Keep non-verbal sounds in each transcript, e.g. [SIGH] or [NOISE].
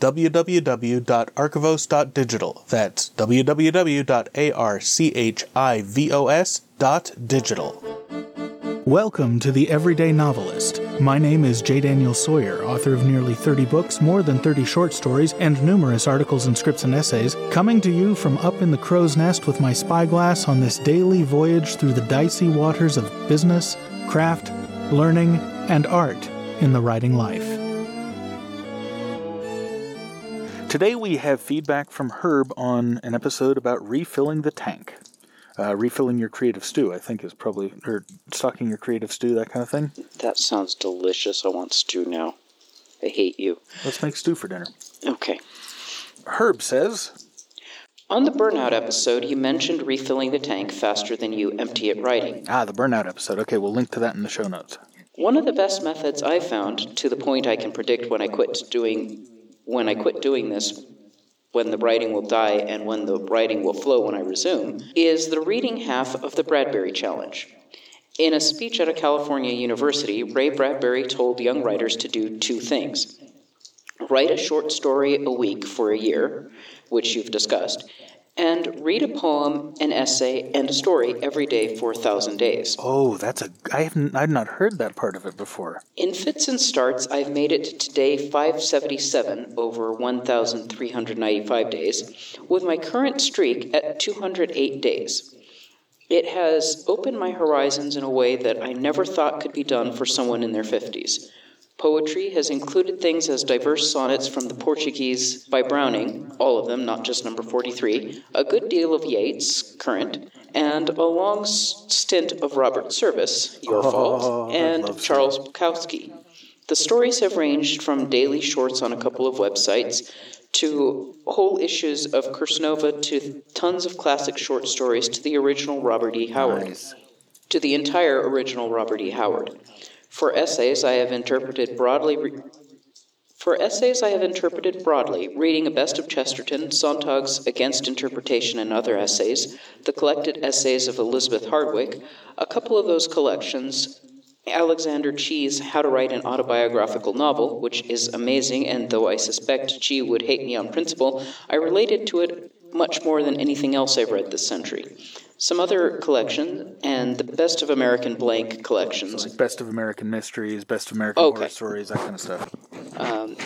www.archivos.digital. That's www.archivos.digital. Welcome to The Everyday Novelist. My name is J. Daniel Sawyer, author of nearly 30 books, more than 30 short stories, and numerous articles and scripts and essays, coming to you from up in the crow's nest with my spyglass on this daily voyage through the dicey waters of business, craft, learning, and art in the writing life. Today we have feedback from Herb on an episode about refilling the tank. Uh, refilling your creative stew, I think, is probably, or stocking your creative stew, that kind of thing. That sounds delicious. I want stew now. I hate you. Let's make stew for dinner. Okay. Herb says, On the burnout episode, you mentioned refilling the tank faster than you empty it writing. ah, the burnout episode. Okay, we'll link to that in the show notes. One of the best methods I've found, to the point I can predict when I quit doing when I quit doing this, when the writing will die and when the writing will flow when I resume, is the reading half of the Bradbury Challenge. In a speech at a California university, Ray Bradbury told young writers to do two things write a short story a week for a year, which you've discussed, and read a poem, an essay, and a story every day for a thousand days. Oh, that's a. I haven't. I've not heard that part of it before. In fits and starts, I've made it to day 577 over 1,395 days, with my current streak at 208 days. It has opened my horizons in a way that I never thought could be done for someone in their 50s. Poetry has included things as diverse sonnets from the Portuguese by Browning, all of them, not just number 43, a good deal of Yeats, current, and a long stint of Robert Service, Your Oh, Fault, and Charles Bukowski. The stories have ranged from daily shorts on a couple of websites to whole issues of Kursnova to tons of classic short stories to the original Robert E. Howard Nice. to the entire original Robert E. Howard. For essays, I have interpreted broadly. Re- for essays, I have interpreted broadly, reading a best of Chesterton, Sontag's Against Interpretation and Other Essays, the collected essays of Elizabeth Hardwick, a couple of those collections, Alexander Chee's How to Write an Autobiographical Novel, which is amazing, and though I suspect Chee would hate me on principle, I related to it much more than anything else I've read this century. Some other collections, and the Best of American Blank collections. Like best of American mysteries, best of American Okay. horror stories, that kind of stuff. Um,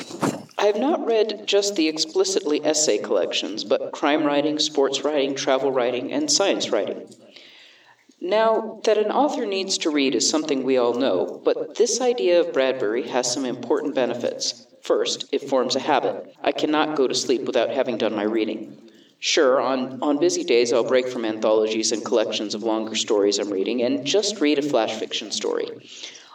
I have not read just the explicitly essay collections, but crime writing, sports writing, travel writing, and science writing. Now, that an author needs to read is something we all know, but this idea of Bradbury has some important benefits. First, it forms a habit. I cannot go to sleep without having done my reading. Sure, on, on busy days, I'll break from anthologies and collections of longer stories I'm reading and just read a flash fiction story.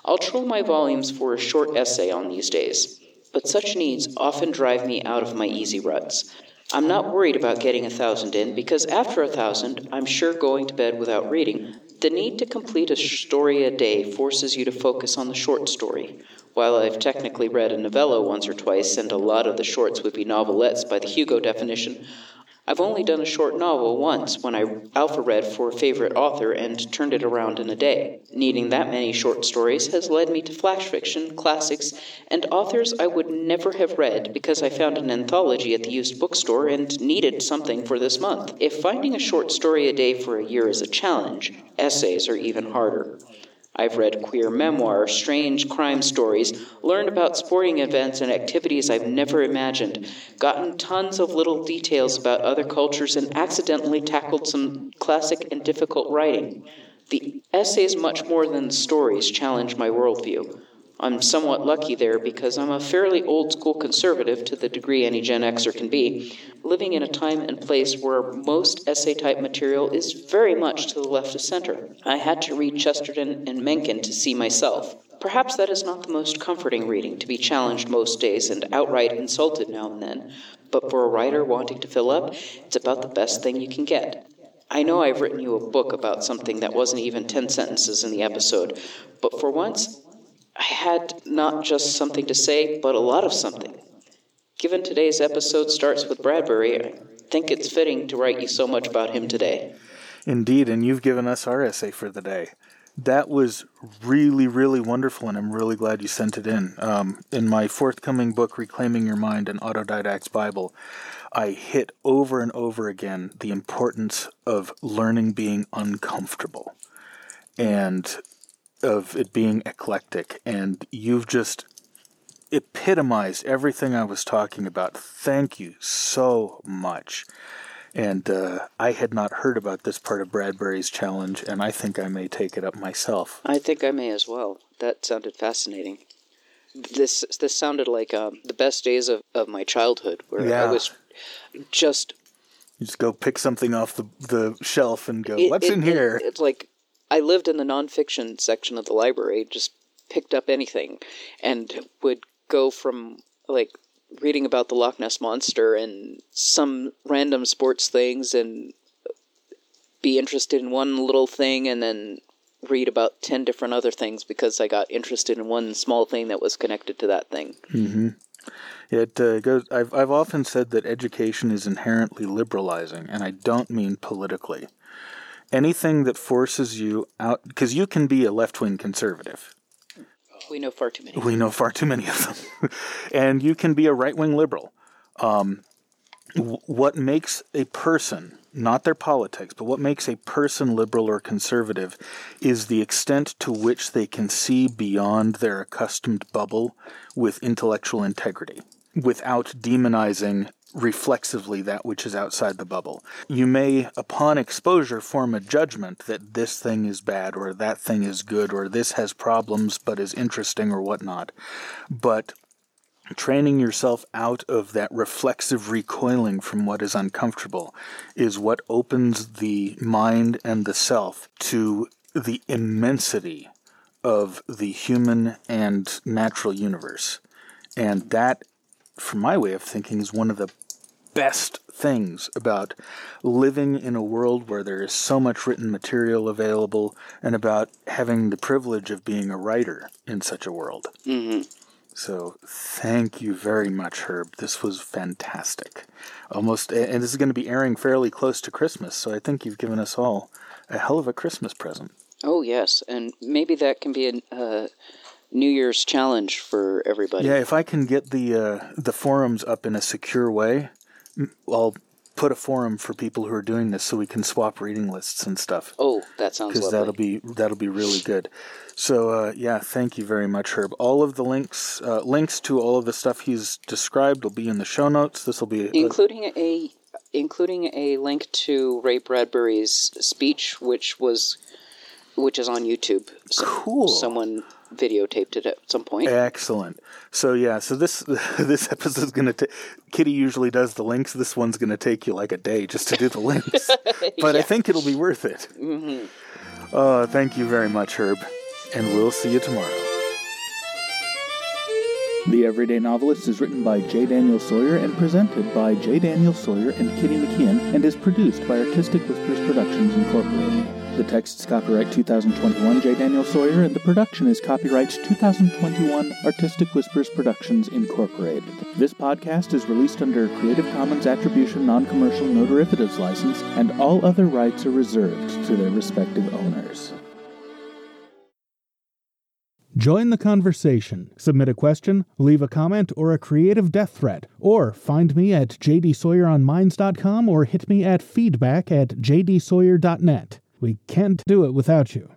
I'll troll my volumes for a short essay on these days, but such needs often drive me out of my easy ruts. I'm not worried about getting a thousand in because after a thousand, I'm sure going to bed without reading. The need to complete a story a day forces you to focus on the short story. While I've technically read a novella once or twice, and a lot of the shorts would be novelettes by the Hugo definition, I've only done a short novel once when I alpha read for a favorite author and turned it around in a day. Needing that many short stories has led me to flash fiction, classics, and authors I would never have read because I found an anthology at the used bookstore and needed something for this month. If finding a short story a day for a year is a challenge, essays are even harder. I've read queer memoir, strange crime stories, learned about sporting events and activities I've never imagined, gotten tons of little details about other cultures, and accidentally tackled some classic and difficult writing. The essays, much more than the stories, challenge my worldview. I'm somewhat lucky there because I'm a fairly old school conservative to the degree any Gen Xer can be, living in a time and place where most essay type material is very much to the left of center. I had to read Chesterton and Mencken to see myself. Perhaps that is not the most comforting reading, to be challenged most days and outright insulted now and then, but for a writer wanting to fill up, it's about the best thing you can get. I know I've written you a book about something that wasn't even 10 sentences in the episode, but for once, I had not just something to say, but a lot of something. Given today's episode starts with Bradbury, I think it's fitting to write you so much about him today. Indeed, and you've given us our essay for the day. That was really, really wonderful, and I'm really glad you sent it in. Um, in my forthcoming book, Reclaiming Your Mind, an Autodidact's Bible, I hit over and over again the importance of learning being uncomfortable and of it being eclectic. And you've just epitomized everything I was talking about. Thank you so much. And uh, I had not heard about this part of Bradbury's challenge, and I think I may take it up myself. I think I may as well. That sounded fascinating. This this sounded like um, the best days of, of my childhood, where Yeah. I was just You just go pick something off the, the shelf and go, it- what's it- in it- here? it's like I lived in the nonfiction section of the library, just picked up anything, and would go from like reading about the Loch Ness monster and some random sports things, and be interested in one little thing, and then read about ten different other things because I got interested in one small thing that was connected to that thing. It uh, goes. I've I've often said that education is inherently liberalizing, and I don't mean politically. Anything that forces you out, because you can be a left wing conservative. We know far too many. We know far too many of them, [LAUGHS] and you can be a right wing liberal. Um, w- what makes a person, not their politics, but what makes a person liberal or conservative, is the extent to which they can see beyond their accustomed bubble with intellectual integrity, without demonizing reflexively that which is outside the bubble. You may, upon exposure, form a judgment that this thing is bad or that thing is good or this has problems but is interesting or whatnot. But training yourself out of that reflexive recoiling from what is uncomfortable is what opens the mind and the self to the immensity of the human and natural universe. And that, from my way of thinking, is one of the best things about living in a world where there is so much written material available and about having the privilege of being a writer in such a world. So thank you very much, Herb. This was fantastic. Almost, and this is going to be airing fairly close to Christmas, so I think you've given us all a hell of a Christmas present. Oh yes, and maybe that can be a uh, New Year's challenge for everybody. Yeah, if I can get the uh, the forums up in a secure way, I'll put a forum for people who are doing this so we can swap reading lists and stuff. Oh, that sounds because that'll be that'll be really good. So uh, yeah, thank you very much, Herb. All of the links uh, links to all of the stuff he's described will be in the show notes. This will be a, including a including a link to Ray Bradbury's speech, which was which is on YouTube. So Cool. Someone videotaped it at some point. excellent. So yeah, so this [LAUGHS] this episode is gonna. ta Kitty usually does the links. This one's gonna take you like a day just to do the links, [LAUGHS] but I think it'll be worth it. Mm-hmm. Uh, thank you very much, Herb, and we'll see you tomorrow. The Everyday Novelist is written by J. Daniel Sawyer and presented by J. Daniel Sawyer and Kitty McKeon and is produced by Artistic Whispers Productions Incorporated. The text is copyright 2021 J. Daniel Sawyer and the production is copyright 2021 Artistic Whispers Productions Incorporated. This podcast is released under a Creative Commons Attribution Non-Commercial No Derivatives license and all other rights are reserved to their respective owners. Join the conversation. Submit a question, leave a comment, or a creative death threat. Or find me at jdsawyeronminds.com or hit me at feedback at jdsawyer.net. We can't do it without you.